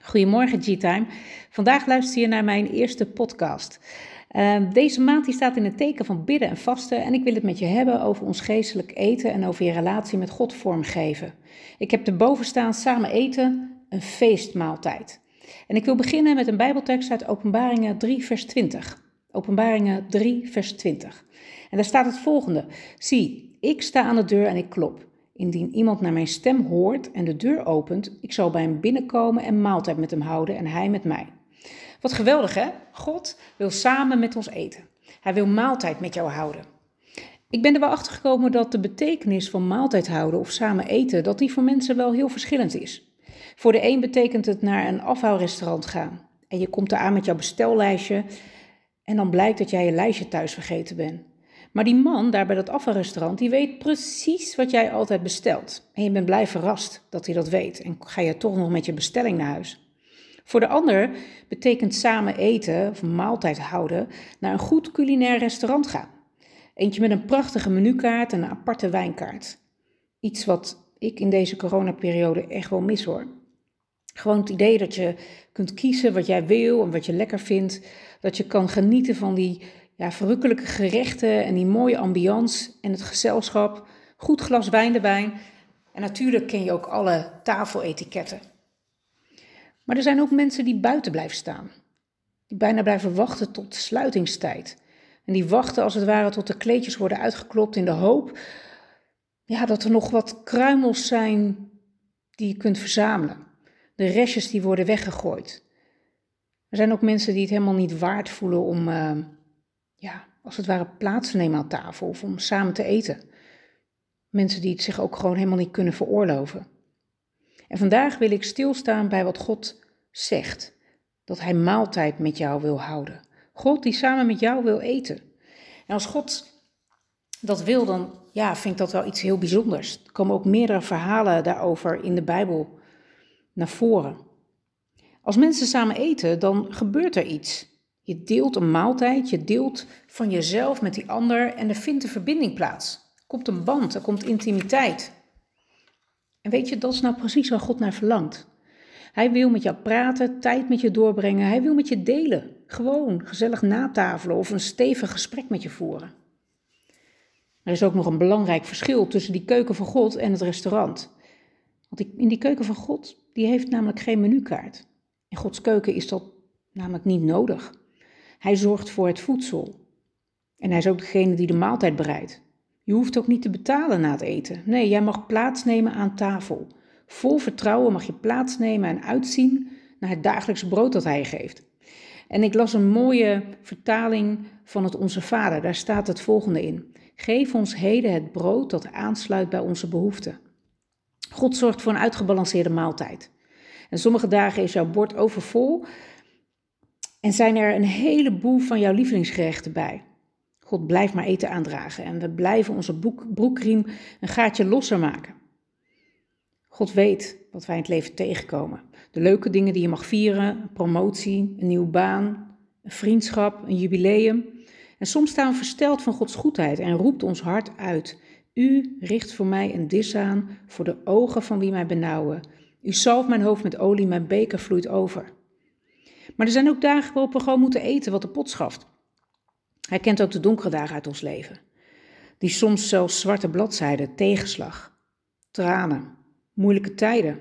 Goedemorgen G-Time. Vandaag luister je naar mijn eerste podcast. Ehm, deze maand die staat in het teken van bidden en vasten en ik wil het met je hebben over ons geestelijk eten en over je relatie met God vormgeven. Ik heb erboven staan samen eten, een feestmaaltijd. En ik wil beginnen met een Bijbeltekst uit Openbaringen 3 vers 20. Openbaringen 3 vers 20. En daar staat het volgende. Zie, ik sta aan de deur en ik klop. Indien iemand naar mijn stem hoort en de deur opent, ik zal bij hem binnenkomen en maaltijd met hem houden en hij met mij. Wat geweldig hè? God wil samen met ons eten. Hij wil maaltijd met jou houden. Ik ben er wel achter gekomen dat de betekenis van maaltijd houden of samen eten, dat die voor mensen wel heel verschillend is. Voor de een betekent het naar een afhaalrestaurant gaan en je komt eraan met jouw bestellijstje en dan blijkt dat jij je lijstje thuis vergeten bent. Maar die man daar bij dat afvalrestaurant, die weet precies wat jij altijd bestelt. En je bent blij verrast dat hij dat weet. En ga je toch nog met je bestelling naar huis. Voor de ander betekent samen eten of maaltijd houden naar een goed culinair restaurant gaan. Eentje met een prachtige menukaart en een aparte wijnkaart. Iets wat ik in deze coronaperiode echt wel mis hoor. Gewoon het idee dat je kunt kiezen wat jij wil en wat je lekker vindt. Dat je kan genieten van die ja, verrukkelijke gerechten en die mooie ambiance en het gezelschap. Goed glas wijn erbij. En natuurlijk ken je ook alle tafeletiketten. Maar er zijn ook mensen die buiten blijven staan. Die bijna blijven wachten tot sluitingstijd. En die wachten als het ware tot de kleedjes worden uitgeklopt in de hoop ja, dat er nog wat kruimels zijn die je kunt verzamelen. De restjes die worden weggegooid. Er zijn ook mensen die het helemaal niet waard voelen om, uh, ja, als het ware plaats te nemen aan tafel of om samen te eten. Mensen die het zich ook gewoon helemaal niet kunnen veroorloven. En vandaag wil ik stilstaan bij wat God zegt. Dat Hij maaltijd met jou wil houden. God die samen met jou wil eten. En als God dat wil, dan ja, vind ik dat wel iets heel bijzonders. Er komen ook meerdere verhalen daarover in de Bijbel naar voren. Als mensen samen eten, dan gebeurt er iets. Je deelt een maaltijd, je deelt van jezelf met die ander en er vindt een verbinding plaats. Er komt een band, er komt intimiteit. En weet je, dat is nou precies waar God naar verlangt. Hij wil met jou praten, tijd met je doorbrengen. Hij wil met je delen. Gewoon gezellig natafelen of een stevig gesprek met je voeren. Er is ook nog een belangrijk verschil tussen die keuken van God en het restaurant. Want in die keuken van God, die heeft namelijk geen menukaart. In Gods keuken is dat namelijk niet nodig. Hij zorgt voor het voedsel. En hij is ook degene die de maaltijd bereidt. Je hoeft ook niet te betalen na het eten. Nee, jij mag plaatsnemen aan tafel. Vol vertrouwen mag je plaatsnemen en uitzien naar het dagelijkse brood dat hij geeft. En ik las een mooie vertaling van het Onze Vader. Daar staat het volgende in. Geef ons heden het brood dat aansluit bij onze behoeften. God zorgt voor een uitgebalanceerde maaltijd. En sommige dagen is jouw bord overvol en zijn er een heleboel van jouw lievelingsgerechten bij. God blijft maar eten aandragen en we blijven onze broekriem een gaatje losser maken. God weet wat wij in het leven tegenkomen. De leuke dingen die je mag vieren, promotie, een nieuwe baan, een vriendschap, een jubileum. En soms staan we versteld van Gods goedheid en roept ons hart uit. U richt voor mij een dis aan voor de ogen van wie mij benauwen. U zalft mijn hoofd met olie, mijn beker vloeit over. Maar er zijn ook dagen waarop we gewoon moeten eten wat de pot schaft. Hij kent ook de donkere dagen uit ons leven. Die soms zelfs zwarte bladzijden, tegenslag, tranen, moeilijke tijden,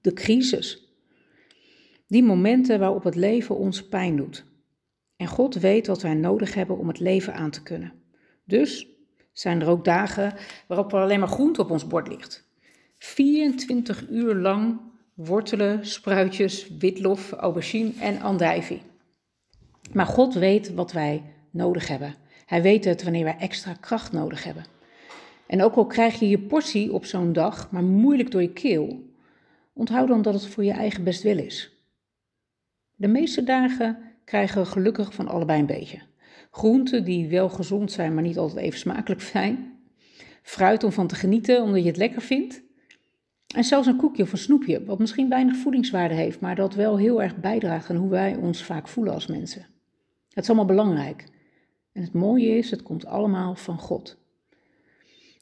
de crisis. Die momenten waarop het leven ons pijn doet. En God weet wat wij nodig hebben om het leven aan te kunnen. Dus zijn er ook dagen waarop er alleen maar groente op ons bord ligt. 24 uur lang wortelen, spruitjes, witlof, aubergine en andijvie. Maar God weet wat wij nodig hebben. Hij weet het wanneer wij extra kracht nodig hebben. En ook al krijg je je portie op zo'n dag, maar moeilijk door je keel, onthoud dan dat het voor je eigen bestwil is. De meeste dagen krijgen we gelukkig van allebei een beetje. Groenten die wel gezond zijn, maar niet altijd even smakelijk zijn. Fruit om van te genieten omdat je het lekker vindt. En zelfs een koekje of een snoepje, wat misschien weinig voedingswaarde heeft, maar dat wel heel erg bijdraagt aan hoe wij ons vaak voelen als mensen. Het is allemaal belangrijk. En het mooie is, het komt allemaal van God.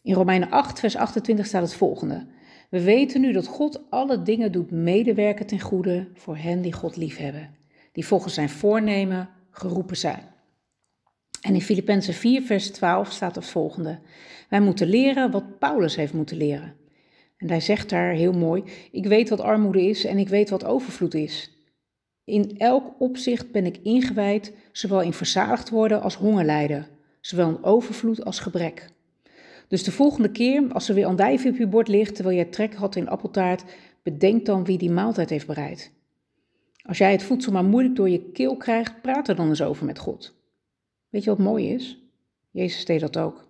In Romeinen 8, vers 28 staat het volgende. We weten nu dat God alle dingen doet medewerken ten goede voor hen die God liefhebben, die volgens zijn voornemen geroepen zijn. En in Filippenzen 4, vers 12 staat het volgende. Wij moeten leren wat Paulus heeft moeten leren. En hij zegt daar heel mooi: Ik weet wat armoede is en ik weet wat overvloed is. In elk opzicht ben ik ingewijd, zowel in verzadigd worden als hongerlijden, zowel in overvloed als gebrek. Dus de volgende keer, als er weer andijvie op je bord ligt terwijl jij trek had in appeltaart, bedenk dan wie die maaltijd heeft bereid. Als jij het voedsel maar moeilijk door je keel krijgt, praat er dan eens over met God. Weet je wat mooi is? Jezus deed dat ook.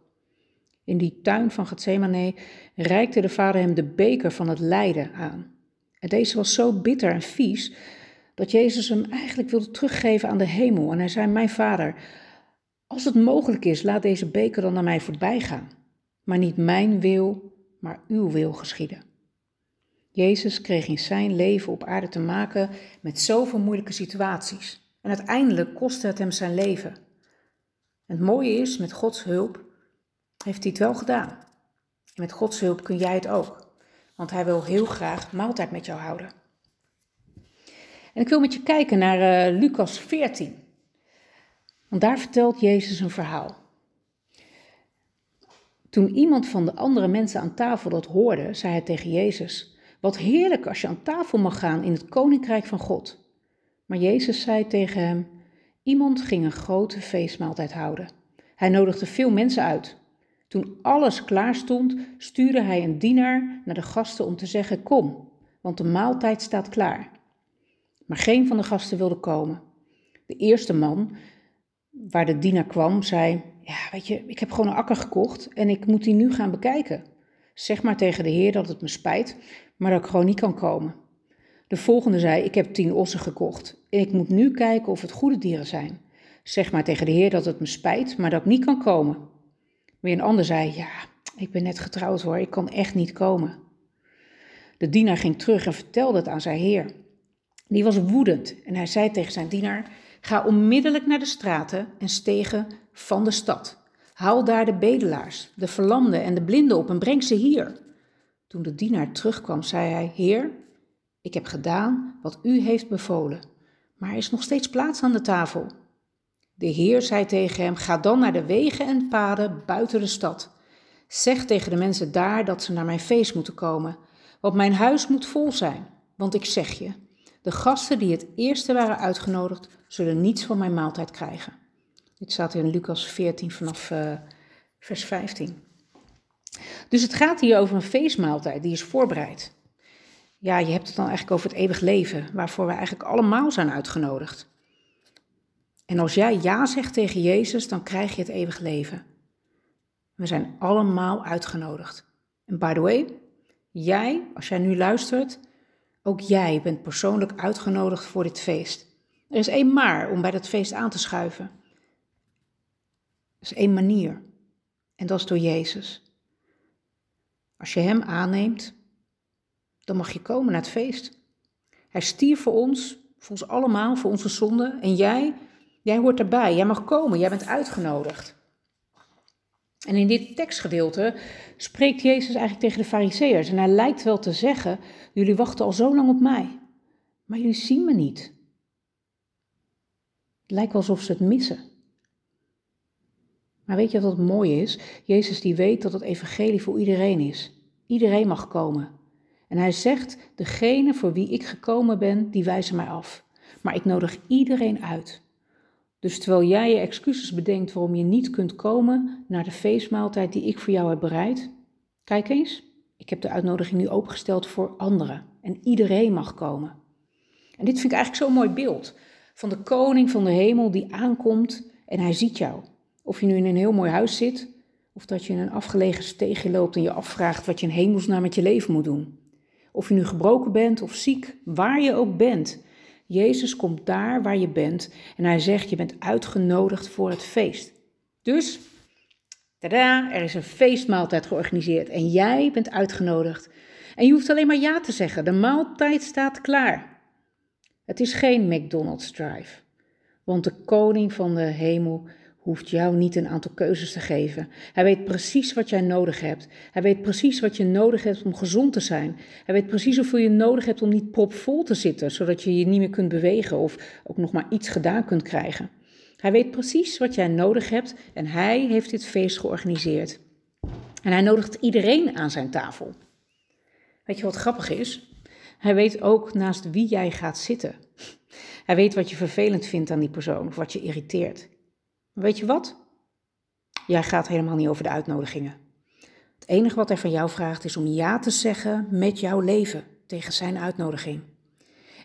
In die tuin van Gethsemane reikte de vader hem de beker van het lijden aan. En deze was zo bitter en vies dat Jezus hem eigenlijk wilde teruggeven aan de hemel. En hij zei: Mijn vader, als het mogelijk is, laat deze beker dan naar mij voorbij gaan. Maar niet mijn wil, maar uw wil geschieden. Jezus kreeg in zijn leven op aarde te maken met zoveel moeilijke situaties. En uiteindelijk kostte het hem zijn leven. Het mooie is, met Gods hulp heeft hij het wel gedaan. Met Gods hulp kun jij het ook. Want hij wil heel graag maaltijd met jou houden. En ik wil met je kijken naar uh, Lucas 14. Want daar vertelt Jezus een verhaal. Toen iemand van de andere mensen aan tafel dat hoorde, zei hij tegen Jezus: Wat heerlijk als je aan tafel mag gaan in het koninkrijk van God. Maar Jezus zei tegen hem: Iemand ging een grote feestmaaltijd houden. Hij nodigde veel mensen uit. Toen alles klaar stond, stuurde hij een dienaar naar de gasten om te zeggen: Kom, want de maaltijd staat klaar. Maar geen van de gasten wilde komen. De eerste man, waar de dienaar kwam, zei: Ja, weet je, ik heb gewoon een akker gekocht en ik moet die nu gaan bekijken. Zeg maar tegen de heer dat het me spijt, maar dat ik gewoon niet kan komen. De volgende zei: Ik heb tien ossen gekocht en ik moet nu kijken of het goede dieren zijn. Zeg maar tegen de heer dat het me spijt, maar dat ik niet kan komen. Weer een ander zei: Ja, ik ben net getrouwd hoor, ik kan echt niet komen. De dienaar ging terug en vertelde het aan zijn heer. Die was woedend en hij zei tegen zijn dienaar: Ga onmiddellijk naar de straten en stegen van de stad. Haal daar de bedelaars, de verlamden en de blinden op en breng ze hier. Toen de dienaar terugkwam, zei hij: Heer, ik heb gedaan wat u heeft bevolen, maar er is nog steeds plaats aan de tafel. De Heer zei tegen hem: Ga dan naar de wegen en paden buiten de stad. Zeg tegen de mensen daar dat ze naar mijn feest moeten komen, want mijn huis moet vol zijn. Want ik zeg je, de gasten die het eerste waren uitgenodigd, zullen niets van mijn maaltijd krijgen. Dit staat in Lucas 14 vanaf uh, vers 15. Dus het gaat hier over een feestmaaltijd die is voorbereid. Ja, je hebt het dan eigenlijk over het eeuwig leven, waarvoor we eigenlijk allemaal zijn uitgenodigd. En als jij ja zegt tegen Jezus, dan krijg je het eeuwig leven. We zijn allemaal uitgenodigd. En by the way, jij, als jij nu luistert, ook jij bent persoonlijk uitgenodigd voor dit feest. Er is één maar om bij dat feest aan te schuiven. Er is één manier. En dat is door Jezus. Als je Hem aanneemt, mag je komen naar het feest. Hij stierf voor ons, voor ons allemaal, voor onze zonden. En jij, jij hoort erbij. Jij mag komen. Jij bent uitgenodigd. En in dit tekstgedeelte spreekt Jezus eigenlijk tegen de Fariseërs. En hij lijkt wel te zeggen: Jullie wachten al zo lang op mij, maar jullie zien me niet. Het lijkt alsof ze het missen. Maar weet je wat het mooie is? Jezus die weet dat het evangelie voor iedereen is. Iedereen mag komen. En hij zegt, degene voor wie ik gekomen ben, die wijzen mij af. Maar ik nodig iedereen uit. Dus terwijl jij je excuses bedenkt waarom je niet kunt komen naar de feestmaaltijd die ik voor jou heb bereid, kijk eens, ik heb de uitnodiging nu opengesteld voor anderen. En iedereen mag komen. En dit vind ik eigenlijk zo'n mooi beeld van de koning van de hemel die aankomt en hij ziet jou. Of je nu in een heel mooi huis zit, of dat je in een afgelegen steegje loopt en je afvraagt wat je in hemelsnaam met je leven moet doen. Of je nu gebroken bent of ziek, waar je ook bent. Jezus komt daar waar je bent en hij zegt je bent uitgenodigd voor het feest. Dus, tada, er is een feestmaaltijd georganiseerd en jij bent uitgenodigd. En je hoeft alleen maar ja te zeggen, de maaltijd staat klaar. Het is geen McDonald's drive, want de koning van de hemel hoeft jou niet een aantal keuzes te geven. Hij weet precies wat jij nodig hebt. Hij weet precies wat je nodig hebt om gezond te zijn. Hij weet precies hoeveel je nodig hebt om niet propvol te zitten, zodat je je niet meer kunt bewegen of ook nog maar iets gedaan kunt krijgen. Hij weet precies wat jij nodig hebt en hij heeft dit feest georganiseerd. En hij nodigt iedereen aan zijn tafel. Weet je wat grappig is? Hij weet ook naast wie jij gaat zitten. Hij weet wat je vervelend vindt aan die persoon of wat je irriteert. Weet je wat? Jij gaat helemaal niet over de uitnodigingen. Het enige wat hij van jou vraagt is om ja te zeggen met jouw leven tegen zijn uitnodiging.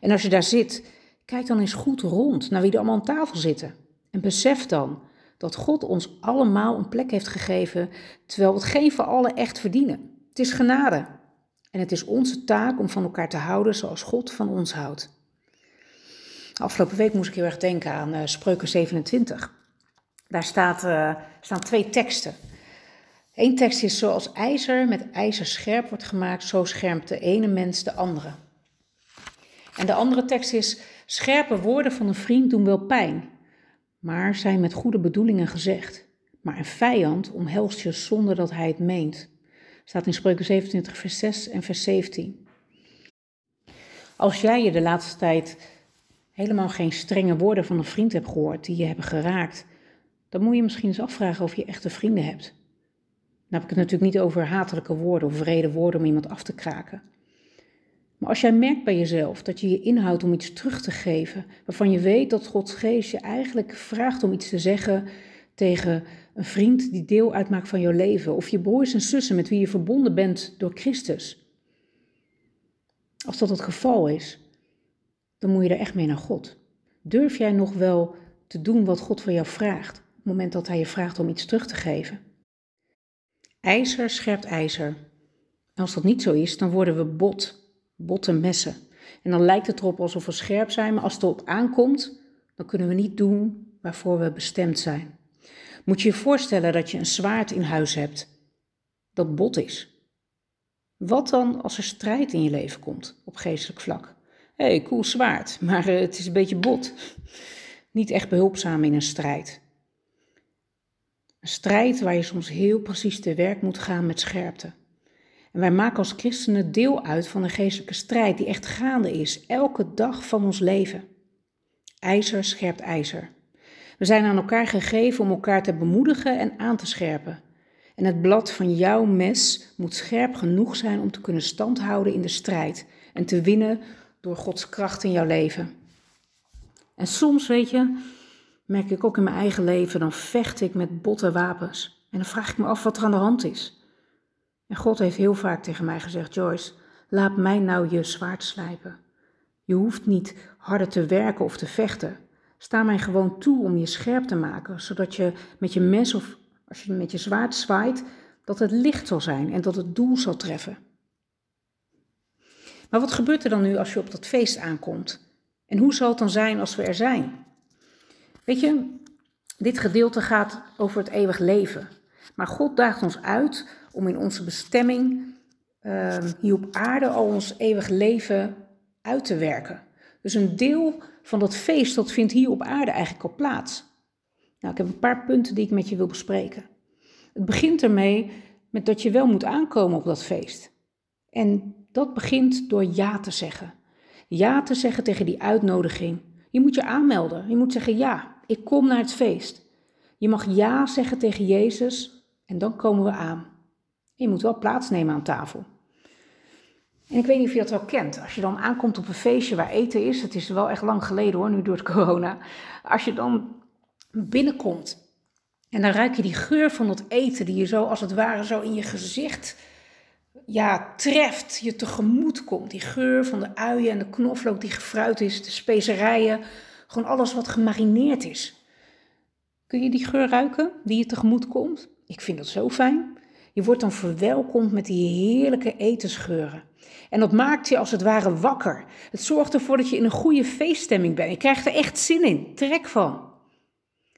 En als je daar zit, kijk dan eens goed rond naar wie er allemaal aan tafel zitten. En besef dan dat God ons allemaal een plek heeft gegeven, terwijl we het geen van allen echt verdienen. Het is genade. En het is onze taak om van elkaar te houden zoals God van ons houdt. Afgelopen week moest ik heel erg denken aan uh, Spreuken 27. Daar staat, uh, staan twee teksten. Eén tekst is zoals ijzer met ijzer scherp wordt gemaakt, zo schermt de ene mens de andere. En de andere tekst is, scherpe woorden van een vriend doen wel pijn, maar zijn met goede bedoelingen gezegd. Maar een vijand omhelst je zonder dat hij het meent. Staat in Spreuken 27, vers 6 en vers 17. Als jij je de laatste tijd helemaal geen strenge woorden van een vriend hebt gehoord die je hebben geraakt, dan moet je misschien eens afvragen of je echte vrienden hebt. Dan heb ik het natuurlijk niet over hatelijke woorden of vrede woorden om iemand af te kraken. Maar als jij merkt bij jezelf dat je je inhoudt om iets terug te geven, waarvan je weet dat Gods geest je eigenlijk vraagt om iets te zeggen tegen een vriend die deel uitmaakt van jouw leven, of je broers en zussen met wie je verbonden bent door Christus. Als dat het geval is, dan moet je er echt mee naar God. Durf jij nog wel te doen wat God van jou vraagt, het moment dat Hij je vraagt om iets terug te geven? IJzer scherpt ijzer. Als dat niet zo is, dan worden we bot botte messen. En dan lijkt het erop alsof we scherp zijn, maar als het erop aankomt, dan kunnen we niet doen waarvoor we bestemd zijn. Moet je je voorstellen dat je een zwaard in huis hebt dat bot is. Wat dan als er strijd in je leven komt op geestelijk vlak? Hé, hey, cool zwaard, maar uh, het is een beetje bot. Niet echt behulpzaam in een strijd. Een strijd waar je soms heel precies te werk moet gaan met scherpte. En wij maken als christenen deel uit van een geestelijke strijd die echt gaande is, elke dag van ons leven. IJzer scherpt ijzer. We zijn aan elkaar gegeven om elkaar te bemoedigen en aan te scherpen. En het blad van jouw mes moet scherp genoeg zijn om te kunnen standhouden in de strijd en te winnen door Gods kracht in jouw leven. En soms, weet je, merk ik ook in mijn eigen leven, dan vecht ik met botte wapens. En dan vraag ik me af wat er aan de hand is. En God heeft heel vaak tegen mij gezegd: Joyce, laat mij nou je zwaard slijpen. Je hoeft niet harder te werken of te vechten. Sta mij gewoon toe om je scherp te maken, zodat je met je mes of als je met je zwaard zwaait, dat het licht zal zijn en dat het doel zal treffen. Maar wat gebeurt er dan nu als je op dat feest aankomt? En hoe zal het dan zijn als we er zijn? Weet je, dit gedeelte gaat over het eeuwig leven. Maar God daagt ons uit om in onze bestemming uh, hier op aarde al ons eeuwig leven uit te werken. Dus een deel van dat feest dat vindt hier op aarde eigenlijk al plaats. Nou, ik heb een paar punten die ik met je wil bespreken. Het begint ermee met dat je wel moet aankomen op dat feest. En dat begint door ja te zeggen. Ja te zeggen tegen die uitnodiging. Je moet je aanmelden. Je moet zeggen ja, ik kom naar het feest. Je mag ja zeggen tegen Jezus en dan komen we aan. Je moet wel plaatsnemen aan tafel. En ik weet niet of je dat wel kent. Als je dan aankomt op een feestje waar eten is, het is wel echt lang geleden hoor, nu door het corona. Als je dan binnenkomt en dan ruik je die geur van dat eten die je zo als het ware zo in je gezicht ja, treft, je tegemoet komt. Die geur van de uien en de knoflook die gefruit is, de specerijen, gewoon alles wat gemarineerd is. Kun je die geur ruiken die je tegemoet komt? Ik vind dat zo fijn. Je wordt dan verwelkomd met die heerlijke etensgeuren. En dat maakt je als het ware wakker. Het zorgt ervoor dat je in een goede feeststemming bent. Je krijgt er echt zin in, trek van.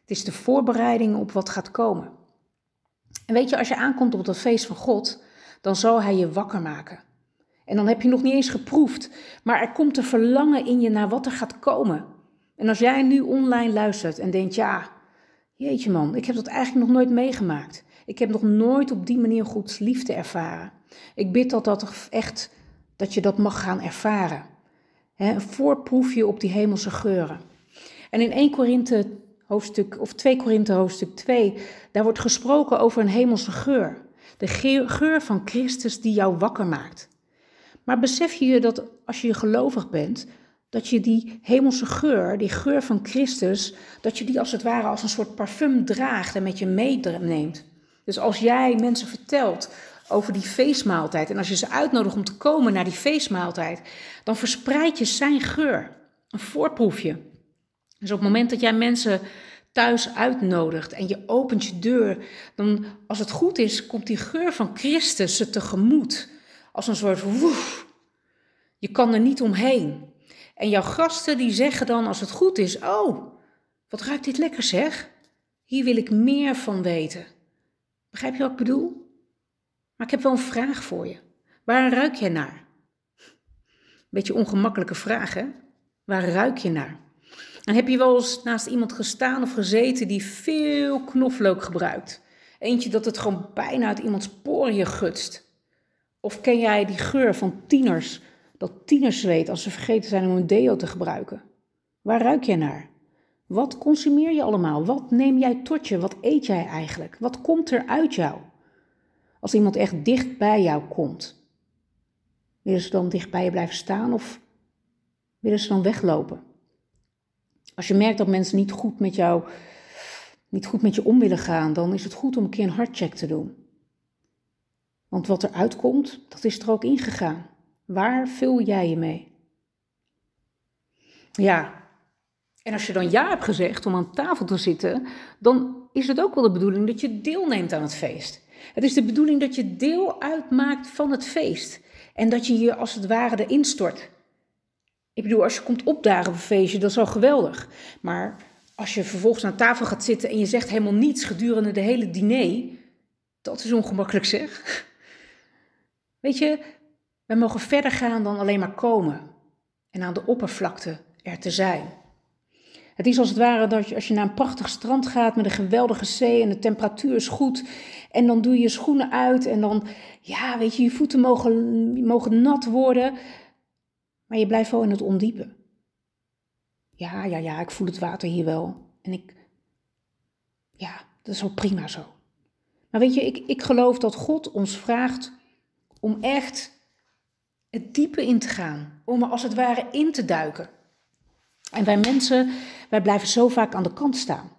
Het is de voorbereiding op wat gaat komen. En weet je, als je aankomt op dat feest van God, dan zal Hij je wakker maken. En dan heb je nog niet eens geproefd, maar er komt een verlangen in je naar wat er gaat komen. En als jij nu online luistert en denkt, ja, Jeetje man, ik heb dat eigenlijk nog nooit meegemaakt. Ik heb nog nooit op die manier Gods liefde ervaren. Ik bid dat dat echt, dat je dat mag gaan ervaren. een voorproefje op die hemelse geuren. En in 1 Korinthe hoofdstuk, of 2 Korinthe hoofdstuk 2, daar wordt gesproken over een hemelse geur. De geur van Christus die jou wakker maakt. Maar besef je dat als je gelovig bent, dat je die hemelse geur, die geur van Christus, dat je die als het ware als een soort parfum draagt en met je meeneemt. Dus als jij mensen vertelt over die feestmaaltijd en als je ze uitnodigt om te komen naar die feestmaaltijd, dan verspreid je zijn geur, een voorproefje. Dus op het moment dat jij mensen thuis uitnodigt en je opent je deur, dan als het goed is, komt die geur van Christus ze tegemoet. Als een soort woef. Je kan er niet omheen. En jouw gasten die zeggen dan als het goed is, oh, wat ruikt dit lekker zeg. Hier wil ik meer van weten. Begrijp je wat ik bedoel? Maar ik heb wel een vraag voor je. Waar ruik je naar? Beetje ongemakkelijke vraag, hè? Waar ruik je naar? En heb je wel eens naast iemand gestaan of gezeten die veel knoflook gebruikt? Eentje dat het gewoon bijna uit iemands poriën gutst. Of ken jij die geur van tieners, dat tieners zweet als ze vergeten zijn om een deo te gebruiken? Waar ruik jij naar? Wat consumeer je allemaal? Wat neem jij tot je? Wat eet jij eigenlijk? Wat komt er uit jou? Als iemand echt dicht bij jou komt, willen ze dan dicht bij je blijven staan of willen ze dan weglopen? Als je merkt dat mensen niet goed met jou, niet goed met je om willen gaan, dan is het goed om een keer een hartcheck te doen. Want wat er uitkomt, dat is er ook ingegaan. Waar vul jij je mee? Ja, en als je dan ja hebt gezegd om aan tafel te zitten, dan is het ook wel de bedoeling dat je deelneemt aan het feest. Het is de bedoeling dat je deel uitmaakt van het feest en dat je je als het ware erin stort. Ik bedoel, als je komt opdagen op een feestje, dat is al geweldig. Maar als je vervolgens aan tafel gaat zitten en je zegt helemaal niets gedurende de hele diner, dat is ongemakkelijk zeg. Weet je, we mogen verder gaan dan alleen maar komen en aan de oppervlakte er te zijn. Het is als het ware dat als je naar een prachtig strand gaat met een geweldige zee en de temperatuur is goed. En dan doe je je schoenen uit en dan, ja, weet je, je voeten mogen, mogen nat worden. Maar je blijft wel in het ondiepe. Ja, ja, ja, ik voel het water hier wel. En ik, ja, dat is wel prima zo. Maar weet je, ik, ik geloof dat God ons vraagt om echt het diepe in te gaan. Om er als het ware in te duiken. En wij mensen, wij blijven zo vaak aan de kant staan.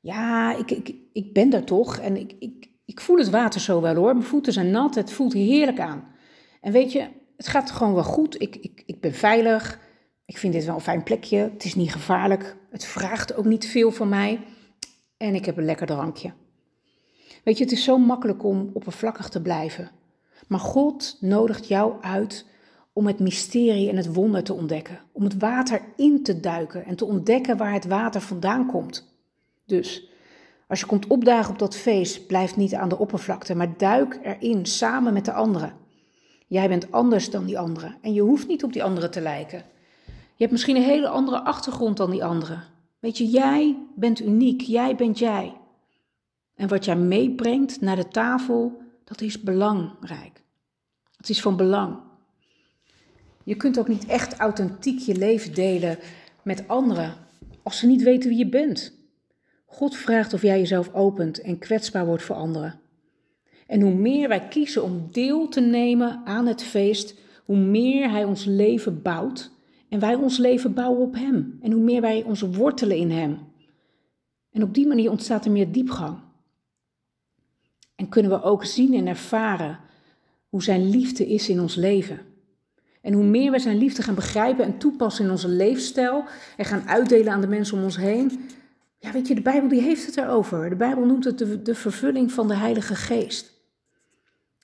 Ja, ik, ik, ik ben daar toch en ik, ik, ik voel het water zo wel hoor. Mijn voeten zijn nat, het voelt heerlijk aan. En weet je, het gaat gewoon wel goed. Ik, ik, ik ben veilig. Ik vind dit wel een fijn plekje. Het is niet gevaarlijk. Het vraagt ook niet veel van mij. En ik heb een lekker drankje. Weet je, het is zo makkelijk om oppervlakkig te blijven. Maar God nodigt jou uit om het mysterie en het wonder te ontdekken. Om het water in te duiken en te ontdekken waar het water vandaan komt. Dus als je komt opdagen op dat feest, blijf niet aan de oppervlakte, maar duik erin samen met de anderen. Jij bent anders dan die anderen en je hoeft niet op die anderen te lijken. Je hebt misschien een hele andere achtergrond dan die anderen. Weet je, jij bent uniek, jij bent jij. En wat jij meebrengt naar de tafel, dat is belangrijk. Het is van belang. Je kunt ook niet echt authentiek je leven delen met anderen als ze niet weten wie je bent. God vraagt of jij jezelf opent en kwetsbaar wordt voor anderen. En hoe meer wij kiezen om deel te nemen aan het feest, hoe meer Hij ons leven bouwt en wij ons leven bouwen op Hem. En hoe meer wij ons wortelen in Hem. En op die manier ontstaat er meer diepgang. En kunnen we ook zien en ervaren hoe Zijn liefde is in ons leven. En hoe meer wij Zijn liefde gaan begrijpen en toepassen in onze leefstijl en gaan uitdelen aan de mensen om ons heen. Ja, weet je, de Bijbel die heeft het erover. De Bijbel noemt het de, de vervulling van de Heilige Geest.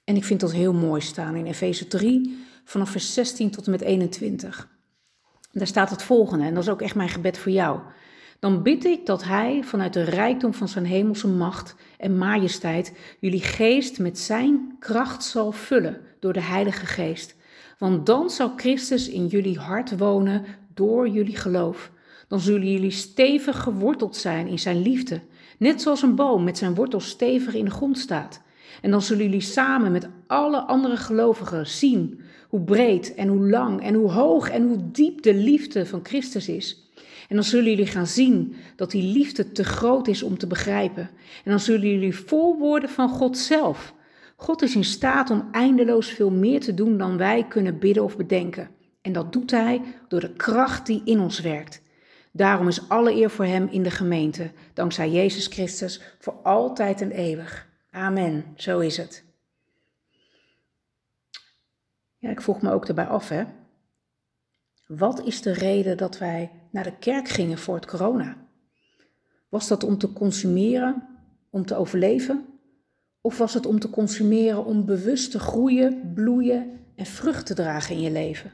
En ik vind dat heel mooi staan in Efeze 3, vanaf vers 16 tot en met 21. Daar staat het volgende, en dat is ook echt mijn gebed voor jou. Dan bid ik dat Hij vanuit de rijkdom van Zijn hemelse macht en majesteit jullie geest met Zijn kracht zal vullen door de Heilige Geest. Want dan zal Christus in jullie hart wonen door jullie geloof. Dan zullen jullie stevig geworteld zijn in Zijn liefde Net zoals een boom met zijn wortels stevig in de grond staat. En dan zullen jullie samen met alle andere gelovigen zien hoe breed en hoe lang en hoe hoog en hoe diep de liefde van Christus is. En dan zullen jullie gaan zien dat die liefde te groot is om te begrijpen. En dan zullen jullie vol worden van God zelf. God is in staat om eindeloos veel meer te doen dan wij kunnen bidden of bedenken. En dat doet Hij door de kracht die in ons werkt. Daarom is alle eer voor Hem in de gemeente, dankzij Jezus Christus, voor altijd en eeuwig. Amen. Zo is het. Ja, ik vroeg me ook erbij af, hè. Wat is de reden dat wij naar de kerk gingen voor het corona? Was dat om te consumeren, om te overleven? Of was het om te consumeren om bewust te groeien, bloeien en vrucht te dragen in je leven?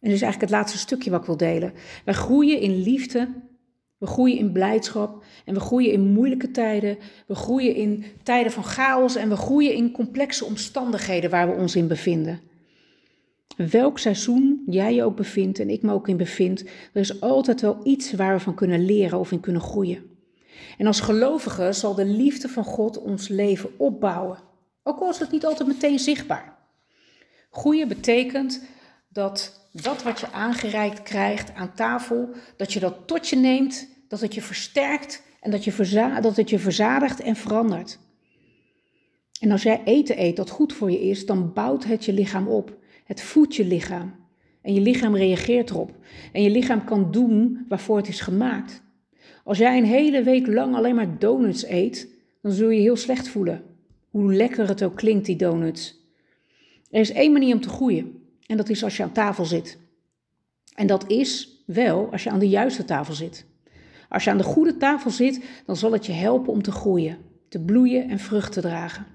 En dit is eigenlijk het laatste stukje wat ik wil delen. Wij groeien in liefde, we groeien in blijdschap en we groeien in moeilijke tijden. We groeien in tijden van chaos en we groeien in complexe omstandigheden waar we ons in bevinden. Welk seizoen jij je ook bevindt en ik me ook in bevind, er is altijd wel iets waar we van kunnen leren of in kunnen groeien. En als gelovigen zal de liefde van God ons leven opbouwen, ook al is het niet altijd meteen zichtbaar. Groeien betekent dat dat wat je aangereikt krijgt aan tafel, dat je dat tot je neemt, dat het je versterkt en dat, je dat het je verzadigt en verandert. En als jij eten eet dat goed voor je is, dan bouwt het je lichaam op. Het voedt je lichaam. En je lichaam reageert erop. En je lichaam kan doen waarvoor het is gemaakt. Als jij een hele week lang alleen maar donuts eet, dan zul je heel slecht voelen. Hoe lekker het ook klinkt, die donuts. Er is één manier om te groeien. En dat is als je aan tafel zit. En dat is wel als je aan de juiste tafel zit. Als je aan de goede tafel zit, dan zal het je helpen om te groeien, te bloeien en vrucht te dragen.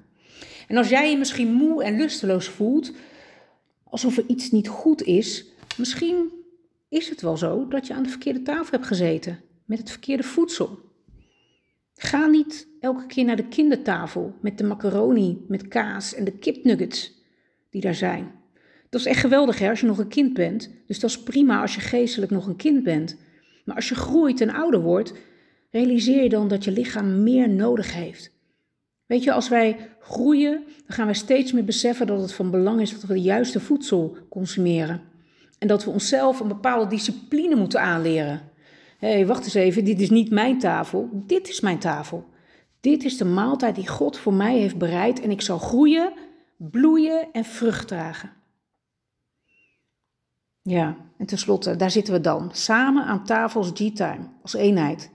En als jij je misschien moe en lusteloos voelt, alsof er iets niet goed is, misschien is het wel zo dat je aan de verkeerde tafel hebt gezeten met het verkeerde voedsel. Ga niet elke keer naar de kindertafel met de macaroni, met kaas en de kipnuggets die daar zijn. Dat is echt geweldig hè, als je nog een kind bent. Dus dat is prima als je geestelijk nog een kind bent. Maar als je groeit en ouder wordt, realiseer je dan dat je lichaam meer nodig heeft. Weet je, als wij groeien, dan gaan wij steeds meer beseffen dat het van belang is dat we de juiste voedsel consumeren. En dat we onszelf een bepaalde discipline moeten aanleren. Hé, hey, wacht eens even, dit is niet mijn tafel, dit is mijn tafel. Dit is de maaltijd die God voor mij heeft bereid en ik zal groeien, bloeien en vrucht dragen. Ja, en tenslotte, daar zitten we dan, samen aan tafel als G-Time, als eenheid.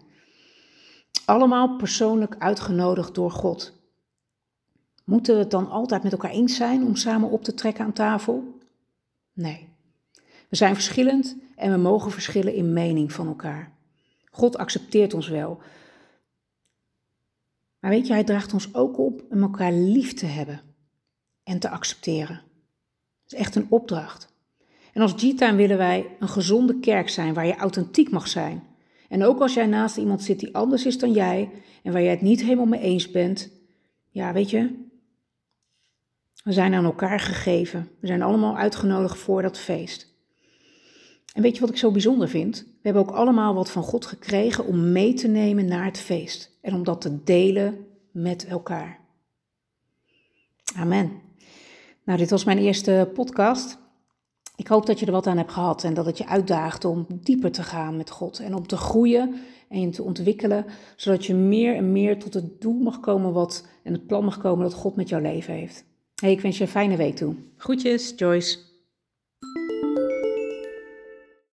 Allemaal persoonlijk uitgenodigd door God. Moeten we het dan altijd met elkaar eens zijn om samen op te trekken aan tafel? Nee. We zijn verschillend en we mogen verschillen in mening van elkaar. God accepteert ons wel. Maar weet je, hij draagt ons ook op om elkaar lief te hebben en te accepteren. Dat is echt een opdracht. En als G-Time willen wij een gezonde kerk zijn waar je authentiek mag zijn. En ook als jij naast iemand zit die anders is dan jij en waar jij het niet helemaal mee eens bent, ja, weet je, we zijn aan elkaar gegeven. We zijn allemaal uitgenodigd voor dat feest. En weet je wat ik zo bijzonder vind? We hebben ook allemaal wat van God gekregen om mee te nemen naar het feest en om dat te delen met elkaar. Amen. Nou, dit was mijn eerste podcast. Ik hoop dat je er wat aan hebt gehad en dat het je uitdaagt om dieper te gaan met God en om te groeien en te ontwikkelen, zodat je meer en meer tot het doel mag komen wat en het plan mag komen dat God met jouw leven heeft. Ik wens je een fijne week toe. Groetjes, Joyce.